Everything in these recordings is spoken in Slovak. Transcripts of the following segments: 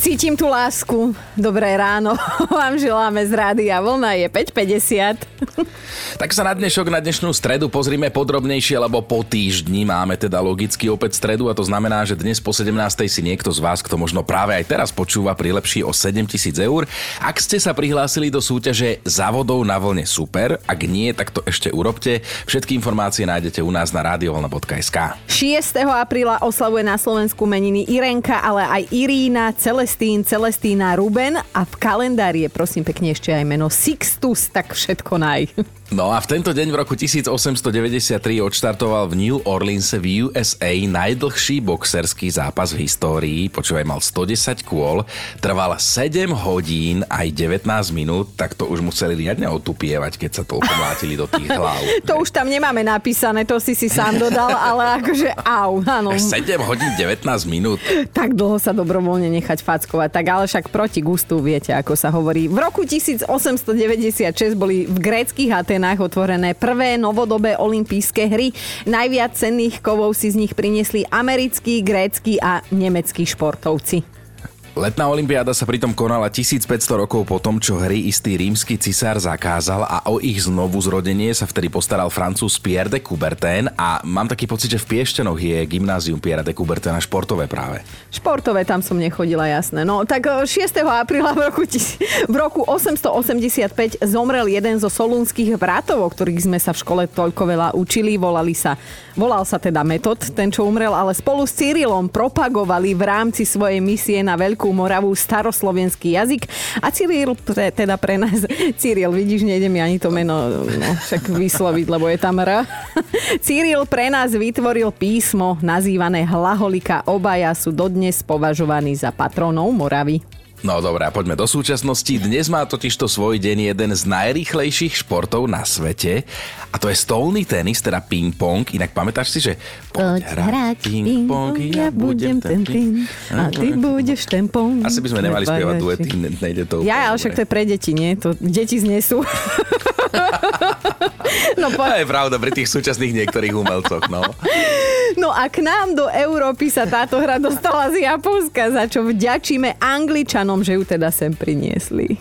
Cítim tú lásku. Dobré ráno. Vám želáme z Rádia Vlna. Je 5.50. Tak sa na dnešok, na dnešnú stredu pozrime podrobnejšie, lebo po týždni máme teda logicky opäť stredu a to znamená, že dnes po 17. si niekto z vás, kto možno práve aj teraz počúva, prilepší o 7000 eur. Ak ste sa prihlásili do súťaže závodov na vlne super, ak nie, tak to ešte urobte. Všetky informácie nájdete u nás na radiovolna.sk. 6. apríla oslavuje na Slovensku meniny Irenka, ale aj Irína, Celestín, Celestína, Ruben a v kalendári je prosím pekne ešte aj meno Sixtus, tak všetko naj. No a v tento deň v roku 1893 odštartoval v New Orleans v USA najdlhší boxerský zápas v histórii. Počúvaj, mal 110 kôl, trval 7 hodín aj 19 minút, tak to už museli riadne otupievať, keď sa toľko mlátili do tých hlav. to už tam nemáme napísané, to si si sám dodal, ale akože au, áno. 7 hodín 19 minút. Tak dlho sa dobrovoľne nechať fackovať, tak ale však proti gustu viete, ako sa hovorí. V roku 1896 boli v gréckých Atenách otvorené prvé novodobé olympijské hry. Najviac cenných kovov si z nich priniesli americkí, grécky a nemeckí športovci. Letná olimpiáda sa pritom konala 1500 rokov po tom, čo hry istý rímsky cisár zakázal a o ich znovu zrodenie sa vtedy postaral francúz Pierre de Coubertin a mám taký pocit, že v Piešťanoch je gymnázium Pierre de Coubertin a športové práve. Športové tam som nechodila, jasné. No tak 6. apríla v roku, v roku 885 zomrel jeden zo solúnskych bratov, o ktorých sme sa v škole toľko veľa učili. Volali sa, volal sa teda Metod, ten čo umrel, ale spolu s Cyrilom propagovali v rámci svojej misie na Veľkú Veľkú Moravu staroslovenský jazyk a Cyril pre, teda pre nás, Cyril, vidíš, nejde mi ani to meno no, však vysloviť, lebo je tam R. Cyril pre nás vytvoril písmo nazývané Hlaholika. Obaja sú dodnes považovaní za patronov Moravy. No dobré, poďme do súčasnosti. Dnes má totiž to svoj deň jeden z najrýchlejších športov na svete a to je stolný tenis, teda ping-pong. Inak pamätáš si, že poď hrať ping-pong, ja budem ten ping a ty budeš ten pong. Asi by sme nemali spievať duety, nejde to Ja, ale však to je pre deti, nie? To deti znesú. no, po... To je pravda pri tých súčasných niektorých umelcoch, no. No a k nám do Európy sa táto hra dostala z Japonska, za čo vďačíme Angličanom, že ju teda sem priniesli.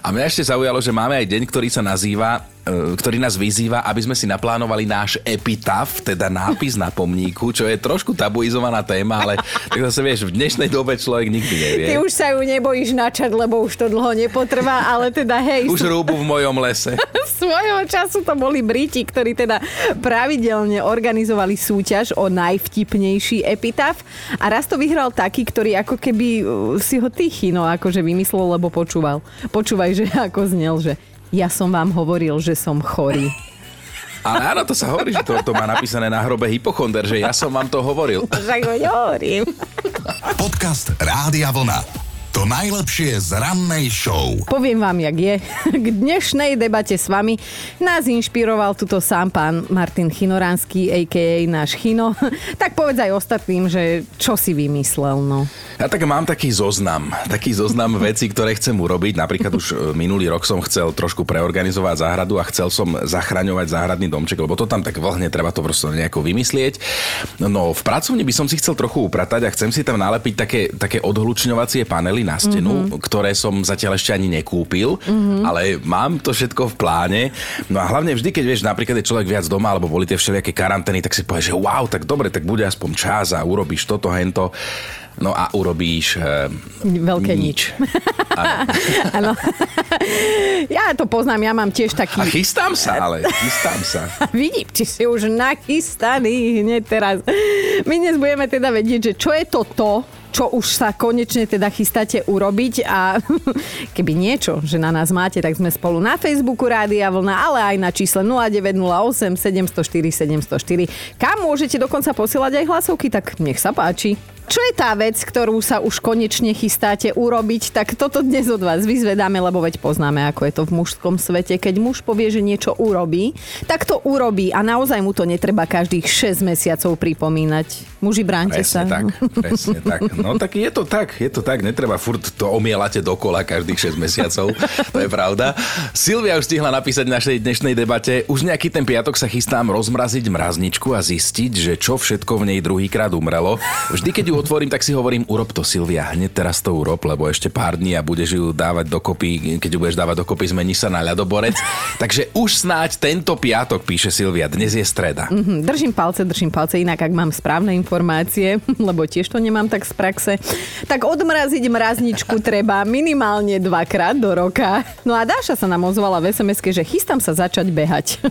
A mňa ešte zaujalo, že máme aj deň, ktorý sa nazýva ktorý nás vyzýva, aby sme si naplánovali náš epitaf, teda nápis na pomníku, čo je trošku tabuizovaná téma, ale tak zase vieš, v dnešnej dobe človek nikdy nevie. Ty už sa ju nebojíš načať, lebo už to dlho nepotrvá, ale teda hej. Už rúbu v mojom lese. Svojho času to boli Briti, ktorí teda pravidelne organizovali súťaž o najvtipnejší epitaf a raz to vyhral taký, ktorý ako keby uh, si ho no akože vymyslel, lebo počúval. Počúvaj, že ako znel, že ja som vám hovoril, že som chorý. Ale áno, to sa hovorí, že to, to má napísané na hrobe hypochonder, že ja som vám to hovoril. Však hovorím. Podcast Rádia Vlna. To najlepšie z rannej show. Poviem vám, jak je. K dnešnej debate s vami nás inšpiroval tuto sám pán Martin Chinoránsky, a.k.a. náš Chino. Tak povedz aj ostatným, že čo si vymyslel, no. Ja tak mám taký zoznam, taký zoznam vecí, ktoré chcem urobiť. Napríklad už e, minulý rok som chcel trošku preorganizovať záhradu a chcel som zachraňovať záhradný domček, lebo to tam tak vlhne, treba to proste nejako vymyslieť. No v pracovni by som si chcel trochu upratať a chcem si tam nalepiť také, také odhlučňovacie panely na stenu, mm-hmm. ktoré som zatiaľ ešte ani nekúpil, mm-hmm. ale mám to všetko v pláne. No a hlavne vždy, keď vieš, napríklad je človek viac doma, alebo boli tie všelijaké karantény, tak si povieš, že wow, tak dobre, tak bude aspoň čas a urobíš toto, hento. No a urobíš e, Veľké nič. Áno. ja to poznám, ja mám tiež taký... A chystám sa, ale chystám sa. Vidím, či si už nachystaný hneď teraz. My dnes budeme teda vedieť, že čo je to to, čo už sa konečne teda chystáte urobiť a keby niečo, že na nás máte, tak sme spolu na Facebooku Rádia Vlna, ale aj na čísle 0908 704 704. Kam môžete dokonca posielať aj hlasovky, tak nech sa páči. Čo je tá vec, ktorú sa už konečne chystáte urobiť? Tak toto dnes od vás vyzvedáme, lebo veď poznáme, ako je to v mužskom svete. Keď muž povie, že niečo urobí, tak to urobí a naozaj mu to netreba každých 6 mesiacov pripomínať. Muži, bránte presne sa. tak, presne tak. No tak je to tak, je to tak. Netreba furt to omielate dokola každých 6 mesiacov. To je pravda. Silvia už stihla napísať v našej dnešnej debate. Už nejaký ten piatok sa chystám rozmraziť mrazničku a zistiť, že čo všetko v nej druhýkrát umrelo. Vždy, keď ju otvorím, tak si hovorím, urob to Silvia, hneď teraz to urob, lebo ešte pár dní a budeš ju dávať dokopy, keď ju budeš dávať dokopy, zmení sa na ľadoborec. Takže už snáď tento piatok, píše Silvia, dnes je streda. Mhm, Držím palce, držím palce, inak ak mám správne informácie, lebo tiež to nemám tak z praxe, tak odmraziť mrazničku treba minimálne dvakrát do roka. No a Dáša sa nám ozvala v sms že chystám sa začať behať.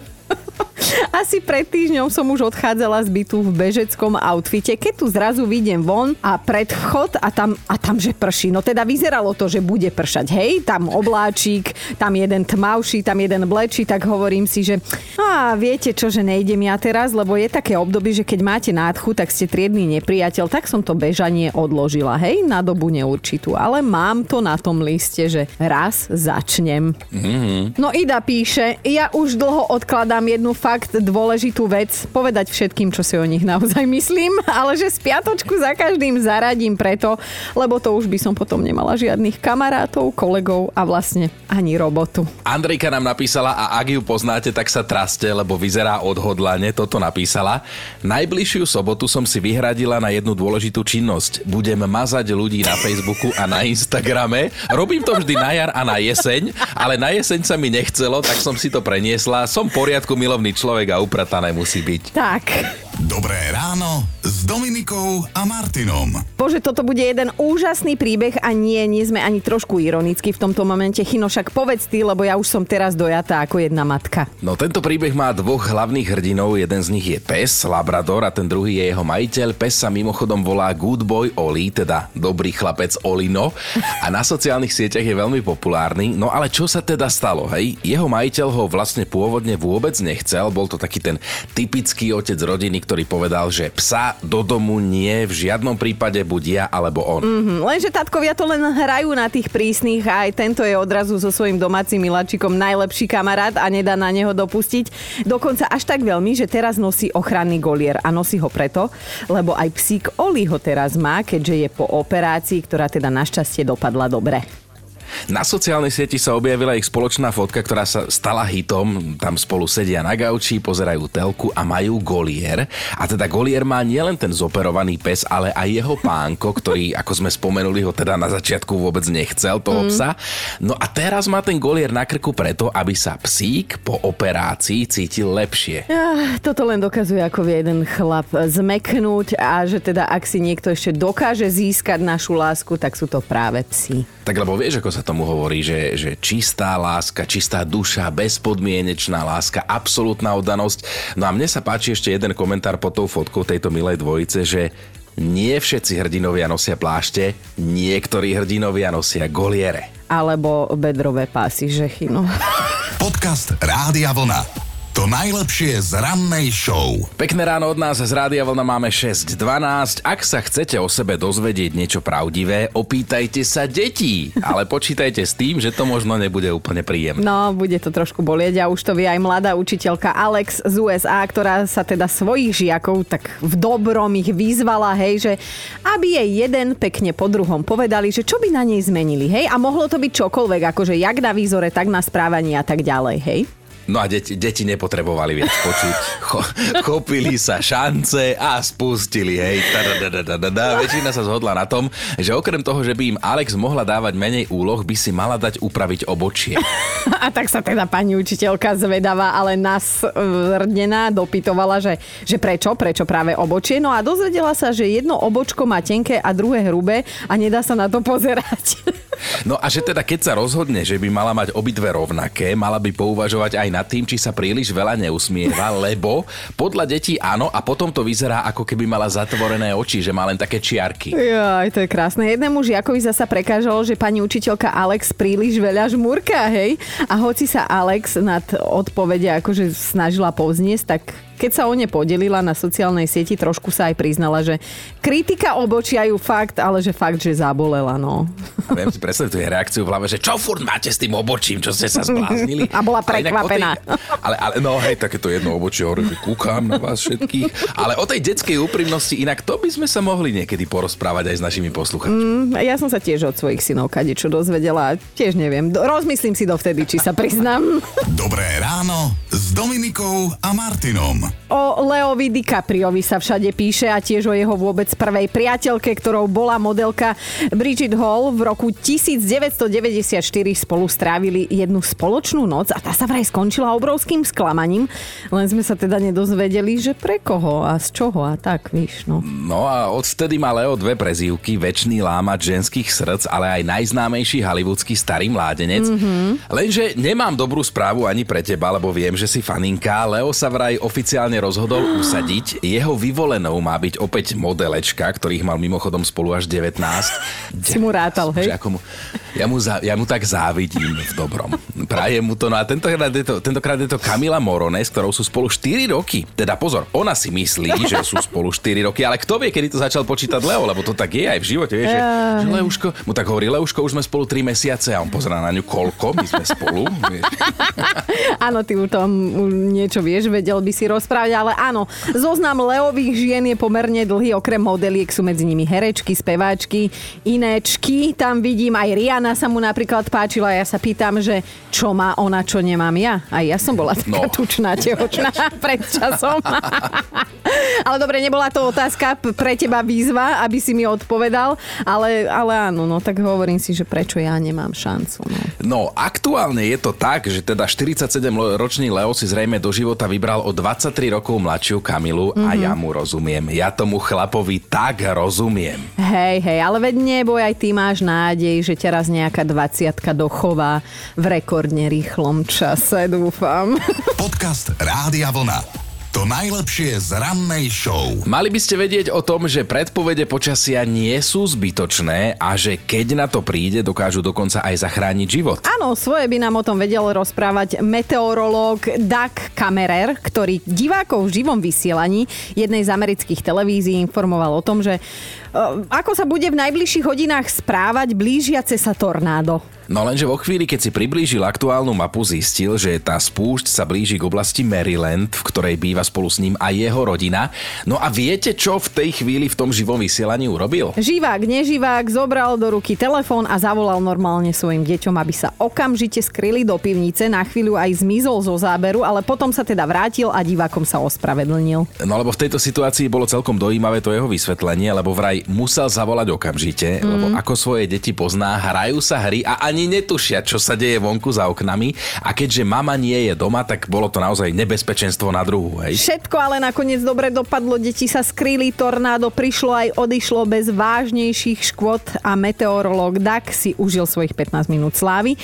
Asi pred týždňom som už odchádzala z bytu v bežeckom outfite, keď tu zrazu vidiem von a pred vchod a tam, a tam že prší. No teda vyzeralo to, že bude pršať. Hej, tam obláčik, tam jeden tmavší, tam jeden blečí, tak hovorím si, že a viete čo, že nejdem ja teraz, lebo je také obdobie, že keď máte nádchu, tak ste triedny nepriateľ, tak som to bežanie odložila, hej, na dobu neurčitú. Ale mám to na tom liste, že raz začnem. Mm-hmm. No Ida píše, ja už dlho odkladám jednu fakt dôležitú vec, povedať všetkým, čo si o nich naozaj myslím, ale že z piatočku za každým zaradím preto, lebo to už by som potom nemala žiadnych kamarátov, kolegov a vlastne ani robotu. Andrejka nám napísala a ak ju poznáte, tak sa traste, lebo vyzerá odhodlane, toto napísala. Najbližšiu sobotu som si vyhradila na jednu dôležitú činnosť. Budem mazať ľudí na Facebooku a na Instagrame. Robím to vždy na jar a na jeseň, ale na jeseň sa mi nechcelo, tak som si to preniesla. Som poriadku milovný človek a upratané musí byť. Tak, Dobré ráno s Dominikou a Martinom. Bože, toto bude jeden úžasný príbeh a nie, nie sme ani trošku ironicky v tomto momente. Chino, však povedz ty, lebo ja už som teraz dojatá ako jedna matka. No tento príbeh má dvoch hlavných hrdinov, jeden z nich je pes, Labrador a ten druhý je jeho majiteľ. Pes sa mimochodom volá Good Boy Oli, teda dobrý chlapec Olino a na sociálnych sieťach je veľmi populárny. No ale čo sa teda stalo, hej? Jeho majiteľ ho vlastne pôvodne vôbec nechcel, bol to taký ten typický otec rodiny, ktorý povedal, že psa do domu nie, v žiadnom prípade buď ja alebo on. Hm, lenže tatkovia to len hrajú na tých prísnych a aj tento je odrazu so svojím domácim miláčikom najlepší kamarát a nedá na neho dopustiť. Dokonca až tak veľmi, že teraz nosí ochranný golier a nosí ho preto, lebo aj psík Oli ho teraz má, keďže je po operácii, ktorá teda našťastie dopadla dobre. Na sociálnej sieti sa objavila ich spoločná fotka, ktorá sa stala hitom. Tam spolu sedia na gauči, pozerajú telku a majú golier. A teda golier má nielen ten zoperovaný pes, ale aj jeho pánko, ktorý, ako sme spomenuli, ho teda na začiatku vôbec nechcel, toho mm. psa. No a teraz má ten golier na krku preto, aby sa psík po operácii cítil lepšie. Ah, toto len dokazuje, ako vie jeden chlap zmeknúť a že teda ak si niekto ešte dokáže získať našu lásku, tak sú to práve psi. Tak lebo vieš, ako sa tomu hovorí, že, že čistá láska, čistá duša, bezpodmienečná láska, absolútna oddanosť. No a mne sa páči ešte jeden komentár pod tou fotkou tejto milej dvojice, že nie všetci hrdinovia nosia plášte, niektorí hrdinovia nosia goliere. Alebo bedrové pásy, že chino. Podcast Rádia Vlna. To najlepšie z rannej show. Pekné ráno od nás z Rádia Vlna máme 6.12. Ak sa chcete o sebe dozvedieť niečo pravdivé, opýtajte sa detí. Ale počítajte s tým, že to možno nebude úplne príjemné. No, bude to trošku bolieť a už to vie aj mladá učiteľka Alex z USA, ktorá sa teda svojich žiakov tak v dobrom ich vyzvala, hej, že aby jej jeden pekne po druhom povedali, že čo by na nej zmenili, hej, a mohlo to byť čokoľvek, akože jak na výzore, tak na správaní a tak ďalej, hej. No a deti, deti nepotrebovali viac počuť. Cho, chopili sa šance a spustili, hej. Väčšina sa zhodla na tom, že okrem toho, že by im Alex mohla dávať menej úloh, by si mala dať upraviť obočie. A tak sa teda pani učiteľka zvedavá, ale nás rdená dopytovala, že, že prečo, prečo práve obočie. No a dozvedela sa, že jedno obočko má tenké a druhé hrubé a nedá sa na to pozerať. No a že teda keď sa rozhodne, že by mala mať obidve rovnaké, mala by pouvažovať aj nad tým, či sa príliš veľa neusmieva, lebo podľa detí áno a potom to vyzerá ako keby mala zatvorené oči, že má len také čiarky. Jaj, to je krásne. Jednému žiakovi zasa prekážalo, že pani učiteľka Alex príliš veľa žmurka, hej? A hoci sa Alex nad odpovede akože snažila povzniesť, tak keď sa o ne podelila na sociálnej sieti, trošku sa aj priznala, že kritika obočia ju fakt, ale že fakt, že zabolela, no. A viem si predstaviť tú reakciu v hlave, že čo furt máte s tým obočím, čo ste sa zbláznili. A bola prekvapená. tej, ale, ale, no hej, takéto jedno obočie, hovorím, že kúkam na vás všetkých. Ale o tej detskej úprimnosti, inak to by sme sa mohli niekedy porozprávať aj s našimi poslucháčmi. Mm, ja som sa tiež od svojich synov kadečo dozvedela, tiež neviem. Rozmyslím si dovtedy, či sa priznám. Dobré ráno s Dominikou a Martinom. O Leovi DiCapriovi sa všade píše a tiež o jeho vôbec prvej priateľke, ktorou bola modelka Bridget Hall. V roku 1994 spolu strávili jednu spoločnú noc a tá sa vraj skončila obrovským sklamaním. Len sme sa teda nedozvedeli, že pre koho a z čoho a tak, víš, no. No a odvtedy má Leo dve prezývky, väčší lámač ženských srdc, ale aj najznámejší hollywoodský starý mládenec. Mm-hmm. Lenže nemám dobrú správu ani pre teba, lebo viem, že si faninka. Leo sa vraj oficiálne rozhodol usadiť. Jeho vyvolenou má byť opäť modelečka, ktorých mal mimochodom spolu až 19. Si mu rátal, hej? Že ako mu, ja, mu za, ja mu tak závidím v dobrom. Prajem mu to. No a tentokrát je to, tentokrát je to Kamila Morone, s ktorou sú spolu 4 roky. Teda pozor, ona si myslí, že sú spolu 4 roky, ale kto vie, kedy to začal počítať Leo, lebo to tak je aj v živote, vieš, že, že Leuško, mu tak hovorí, Leuško, už sme spolu 3 mesiace a on pozerá na ňu, koľko, my sme spolu. Vieš. Áno, ty u tom niečo vieš, vedel by si rozprávať, ale áno, zoznam Leových žien je pomerne dlhý, okrem modeliek sú medzi nimi herečky, speváčky, inéčky, tam vidím aj Riana sa mu napríklad páčila, ja sa pýtam, že čo má ona, čo nemám ja. Aj ja som bola taká no. tučná, tehočná pred časom. ale dobre, nebola to otázka pre teba výzva, aby si mi odpovedal, ale, ale áno, no tak hovorím si, že prečo ja nemám šancu. No, no aktuálne je to tak, že teda 47-ročný Leo si zrejme do života vybral o 23 rokov mladšiu Kamilu mm-hmm. a ja mu rozumiem. Ja tomu chlapovi tak rozumiem. Hej, hej, ale veď neboj, aj ty máš nádej, že ťa raz nejaká 20 dochová v rekordne rýchlom čase, dúfam. Podcast Rádia Vlna. To najlepšie z rannej show. Mali by ste vedieť o tom, že predpovede počasia nie sú zbytočné a že keď na to príde, dokážu dokonca aj zachrániť život. Áno, svoje by nám o tom vedel rozprávať meteorológ Doug Kammerer, ktorý divákov v živom vysielaní jednej z amerických televízií informoval o tom, že ako sa bude v najbližších hodinách správať blížiace sa tornádo. No lenže vo chvíli, keď si priblížil aktuálnu mapu, zistil, že tá spúšť sa blíži k oblasti Maryland, v ktorej býva spolu s ním aj jeho rodina. No a viete, čo v tej chvíli v tom živom vysielaní urobil? Živák, neživák zobral do ruky telefón a zavolal normálne svojim deťom, aby sa okamžite skryli do pivnice, na chvíľu aj zmizol zo záberu, ale potom sa teda vrátil a divákom sa ospravedlnil. No lebo v tejto situácii bolo celkom dojímavé to jeho vysvetlenie, lebo vraj musel zavolať okamžite, mm. lebo ako svoje deti pozná, hrajú sa hry a ani netušia, čo sa deje vonku za oknami a keďže mama nie je doma, tak bolo to naozaj nebezpečenstvo na druhu. Hej? Všetko ale nakoniec dobre dopadlo, deti sa skrýli, tornádo prišlo aj odišlo bez vážnejších škôd a meteorológ Dak si užil svojich 15 minút slávy.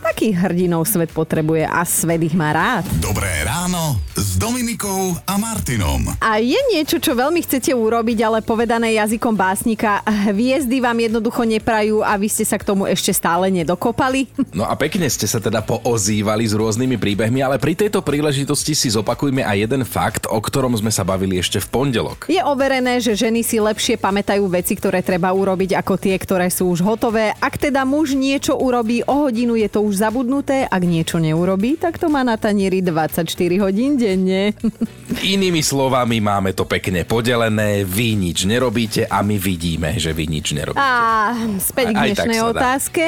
Takých hrdinov svet potrebuje a svet ich má rád. Dobré ráno s Dominikou a Martinom. A je niečo, čo veľmi chcete urobiť, ale povedané jazykom básnika, hviezdy vám jednoducho neprajú a vy ste sa k tomu ešte stále nedokopali? No a pekne ste sa teda poozývali s rôznymi príbehmi, ale pri tejto príležitosti si zopakujme aj jeden fakt, o ktorom sme sa bavili ešte v pondelok. Je overené, že ženy si lepšie pamätajú veci, ktoré treba urobiť, ako tie, ktoré sú už hotové. Ak teda muž niečo urobí o hodinu, je to už už zabudnuté, ak niečo neurobí, tak to má na tanieri 24 hodín denne. Inými slovami máme to pekne podelené, vy nič nerobíte a my vidíme, že vy nič nerobíte. A späť k dnešnej otázke.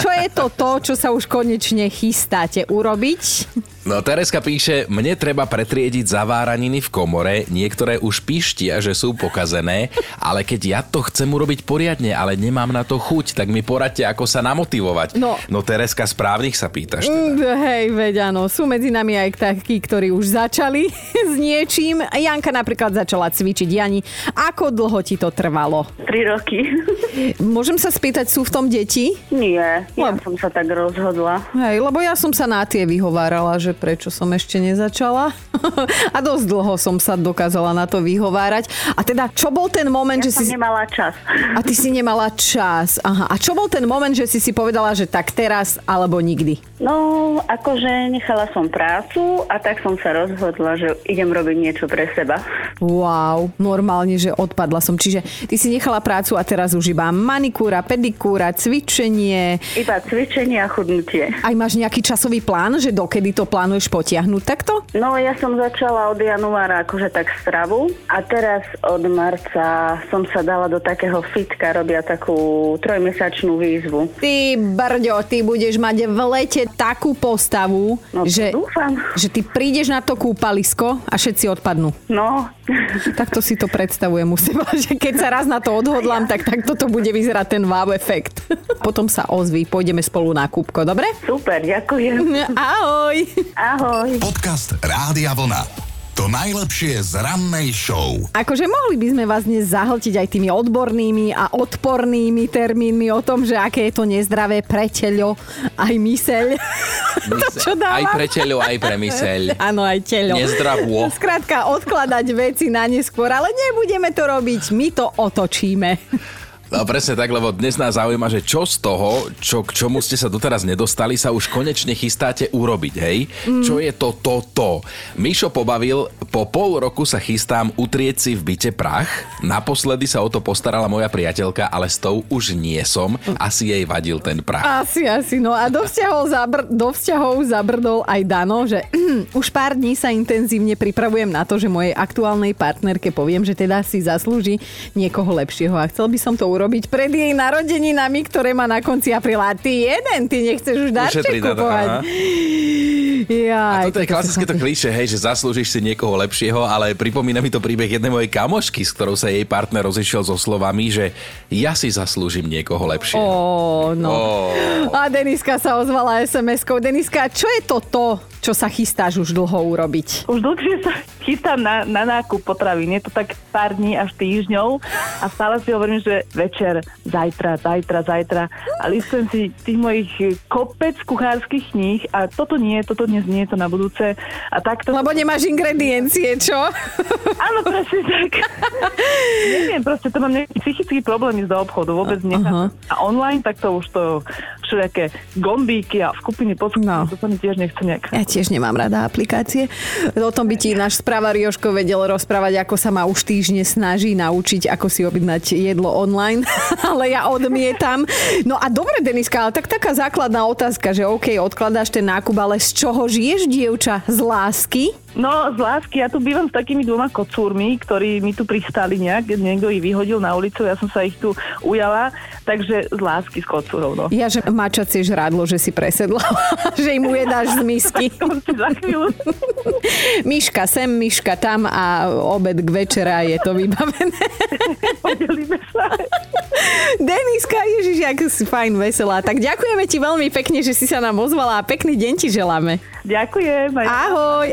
Čo je to to, čo sa už konečne chystáte urobiť? No Tereska píše, mne treba pretriediť zaváraniny v komore, niektoré už pištia, že sú pokazené, ale keď ja to chcem urobiť poriadne, ale nemám na to chuť, tak mi poradte, ako sa namotivovať. No, no Tereska, správnych sa pýtaš. Teda. Mm, hej, veď áno, sú medzi nami aj takí, ktorí už začali s niečím. Janka napríklad začala cvičiť. Jani, ako dlho ti to trvalo? Tri roky. Môžem sa spýtať, sú v tom deti? Nie, ja lebo... som sa tak rozhodla. Hej, lebo ja som sa na tie vyhovárala, že prečo som ešte nezačala. a dosť dlho som sa dokázala na to vyhovárať. A teda, čo bol ten moment, ja že si... nemala čas. A ty si nemala čas. Aha. A čo bol ten moment, že si si povedala, že tak teraz alebo nikdy? No, akože nechala som prácu a tak som sa rozhodla, že idem robiť niečo pre seba. Wow, normálne, že odpadla som. Čiže ty si nechala prácu a teraz už iba manikúra, pedikúra, cvičenie. Iba cvičenie a chudnutie. Aj máš nejaký časový plán, že dokedy to plánuješ potiahnuť takto? No, ja som začala od januára akože tak stravu a teraz od marca som sa dala do takého fitka, robia takú trojmesačnú výzvu. Ty, brďo, ty budeš mať v lete takú postavu, No, že, dúfam. že ty prídeš na to kúpalisko a všetci odpadnú. No, Takto si to predstavujem u seba, že keď sa raz na to odhodlám, tak takto to bude vyzerať ten wow efekt. Potom sa ozví, pôjdeme spolu na kúpko, dobre? super, ďakujem. Ahoj! Ahoj. Podcast Rádia Vlna. To najlepšie z rannej show. Akože mohli by sme vás dnes zahltiť aj tými odbornými a odpornými termínmi o tom, že aké je to nezdravé pre telo, aj myseľ. to, čo dávam? Aj pre telo, aj pre myseľ. Áno, aj telo. Nezdravô. Skrátka, odkladať veci na neskôr, ale nebudeme to robiť, my to otočíme. No presne tak, lebo dnes nás zaujíma, že čo z toho, čo, k čomu ste sa doteraz nedostali, sa už konečne chystáte urobiť, hej? Mm. Čo je to toto? Mišo pobavil, po pol roku sa chystám utrieť si v byte prach. Naposledy sa o to postarala moja priateľka, ale s tou už nie som. Asi jej vadil ten prach. Asi, asi. No a do vzťahov, zabr- do vzťahov zabrdol aj Dano, že už pár dní sa intenzívne pripravujem na to, že mojej aktuálnej partnerke poviem, že teda si zaslúži niekoho lepšieho a chcel by som to urobiť pred jej narodeninami, ktoré má na konci apríla. A ty jeden, ty nechceš už darček kupovať. Jaj, A toto je klasické to klíše, hej, že zaslúžiš si niekoho lepšieho, ale pripomína mi to príbeh jednej mojej kamošky, s ktorou sa jej partner rozišiel so slovami, že ja si zaslúžim niekoho lepšieho. Ó, no. Ó. A Deniska sa ozvala SMS-kou. Deniska, čo je toto, čo sa chystáš už dlho urobiť? Už dlhšie sa chystám na, na nákup potravín. Je to tak pár dní až týždňov a stále si hovorím, že večer, zajtra, zajtra, zajtra a listujem si tých mojich kopec kuchárskych kníh a toto nie, toto dnes nie, to na budúce a takto... Lebo nemáš ingrediencie, čo? Áno, presne tak. Neviem, proste to mám nejaký psychický problém ísť do obchodu, vôbec nechápem. A online, tak to už to všelijaké gombíky a skupiny pod No. to sa mi tiež nechce nejak. Ja tiež nemám rada aplikácie. O tom by ti náš správar Joško vedel rozprávať, ako sa ma už týždne snaží naučiť, ako si objednať jedlo online, ale ja odmietam. No a dobre, Deniska, ale tak taká základná otázka, že OK, odkladáš ten nákup, ale z čoho žiješ, dievča? Z lásky? No, z lásky, ja tu bývam s takými dvoma kocúrmi, ktorí mi tu pristali nejak, niekto ich vyhodil na ulicu, ja som sa ich tu ujala, takže z lásky s kocúrov, no. Ja, že mačacie žrádlo, že si presedla, že im ujedáš z misky. Myška sem, myška tam a obed k večera je to vybavené. Podelíme sa. Deniska, ježiš, jak si fajn, veselá. Tak ďakujeme ti veľmi pekne, že si sa nám ozvala a pekný deň ti želáme. Ďakujem. Aj... Ahoj,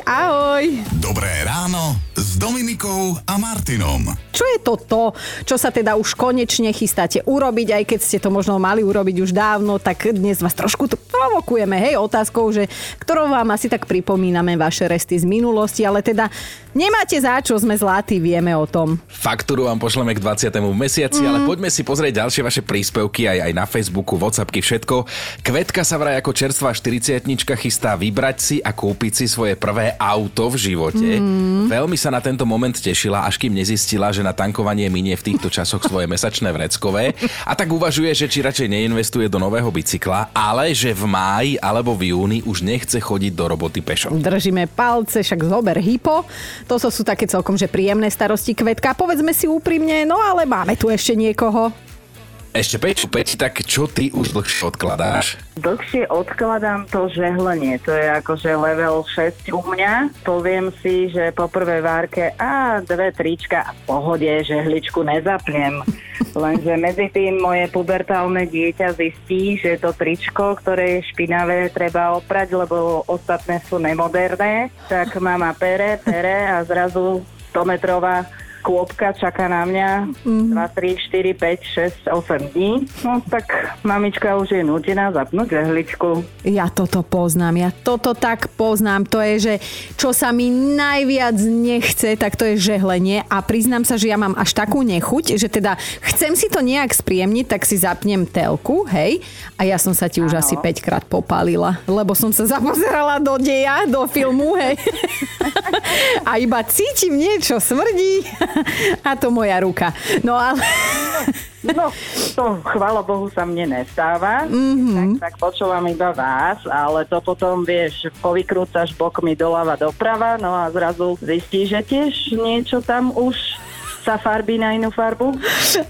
ahoj. Dobré ráno s Dominikou a Martinom. Čo je to to, čo sa teda už konečne chystáte urobiť, aj keď ste to možno mali urobiť už dávno, tak dnes vás trošku tu provokujeme, hej, otázkou, že ktorou vám asi tak pripomíname vaše resty z minulosti, ale teda nemáte za čo, sme zlatí, vieme o tom. Faktúru vám pošleme k 20. v mesiaci, mm. ale poďme si pozrieť ďalšie vaše príspevky aj, aj na Facebooku, Whatsappky, všetko. Kvetka sa vraj ako čerstvá 40 chystá vybrať si a kúpiť si svoje prvé auto v živote. Mm. Veľmi sa na tento moment tešila, až kým nezistila, že na tankovanie minie v týchto časoch svoje mesačné vreckové a tak uvažuje, že či radšej neinvestuje do nového bicykla, ale že v máji alebo v júni už nechce chodiť do roboty pešo. Držíme palce, však zober hypo. To sú, také celkom že príjemné starosti kvetka. Povedzme si úprimne, no ale máme tu ešte niekoho. Ešte Peťu, Peť, tak čo ty už dlhšie odkladáš? Dlhšie odkladám to žehlenie, to je akože level 6 u mňa. Poviem si, že po prvej várke a dve trička a v pohode žehličku nezapnem. Lenže medzi tým moje pubertálne dieťa zistí, že to tričko, ktoré je špinavé, treba oprať, lebo ostatné sú nemoderné. Tak mama pere, pere a zrazu 100 metrová kôpka čaká na mňa Mhm. 2, 3, 4, 5, 6, 8 dní. No tak mamička už je nutená zapnúť žehličku. Ja toto poznám, ja toto tak poznám. To je, že čo sa mi najviac nechce, tak to je žehlenie a priznám sa, že ja mám až takú nechuť, že teda chcem si to nejak spríjemniť, tak si zapnem telku, hej, a ja som sa ti už Áno. asi 5 krát popálila, lebo som sa zapozerala do deja, do filmu, hej. a iba cítim niečo, smrdí a to moja ruka. No ale... No, to chvála Bohu sa mne nestáva, mm-hmm. tak, tak počúvam iba vás, ale to potom, vieš, povykrúcaš bokmi doľava doprava, no a zrazu zistíš, že tiež niečo tam už sa farbí na inú farbu.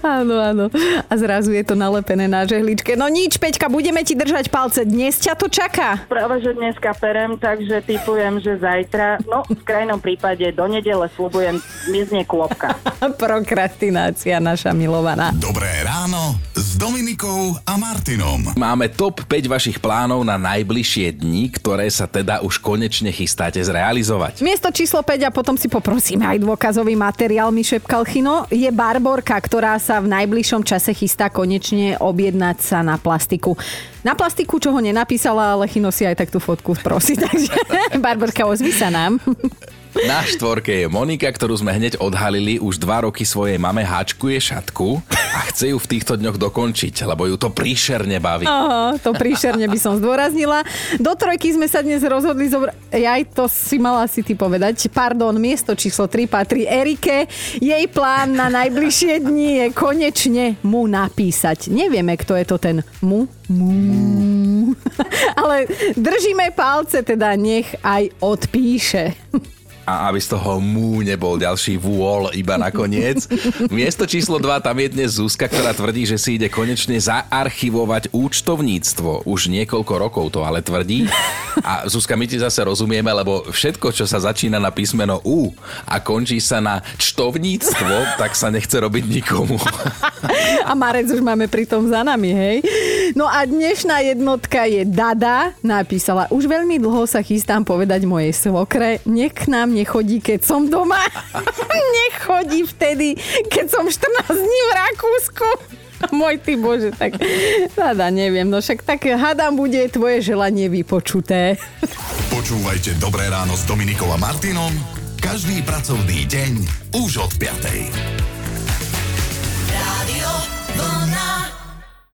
Áno, áno. A zrazu je to nalepené na žehličke. No nič, Peťka, budeme ti držať palce. Dnes ťa to čaká. Práve, že dneska perem, takže typujem, že zajtra, no v krajnom prípade do nedele slúbujem, zmizne kôpka. Prokrastinácia naša milovaná. Dobré ráno s Dominikou a Martinom. Máme top 5 vašich plánov na najbližšie dni, ktoré sa teda už konečne chystáte zrealizovať. Miesto číslo 5 a potom si poprosíme aj dôkazový materiál, mi šepkal Chino, je Barborka, ktorá sa v najbližšom čase chystá konečne objednať sa na plastiku. Na plastiku, čo ho nenapísala, ale Chino si aj tak tú fotku prosí, takže Barborka, ozvi sa nám. Na štvorke je Monika, ktorú sme hneď odhalili, už dva roky svojej mame háčkuje šatku chce ju v týchto dňoch dokončiť, lebo ju to príšerne baví. Aha, to príšerne by som zdôraznila. Do trojky sme sa dnes rozhodli zobrať... Aj to si mala si ty povedať. Pardon, miesto číslo 3 patrí Erike. Jej plán na najbližšie dni je konečne mu napísať. Nevieme, kto je to ten mu. Mu. Ale držíme palce, teda nech aj odpíše. A aby z toho mú nebol ďalší vôľ iba nakoniec. Miesto číslo 2, tam je dnes Zuzka, ktorá tvrdí, že si ide konečne zaarchivovať účtovníctvo. Už niekoľko rokov to ale tvrdí. A Zuzka, my ti zase rozumieme, lebo všetko, čo sa začína na písmeno U a končí sa na čtovníctvo, tak sa nechce robiť nikomu. A Marec už máme pritom za nami, hej? No a dnešná jednotka je Dada. Napísala, už veľmi dlho sa chystám povedať mojej svokre, nech k nám nechodí, keď som doma. nechodí vtedy, keď som 14 dní v Rakúsku. Môj ty bože, tak Dada, neviem, no však tak hádam, bude tvoje želanie vypočuté. Počúvajte Dobré ráno s Dominikou a Martinom každý pracovný deň už od 5.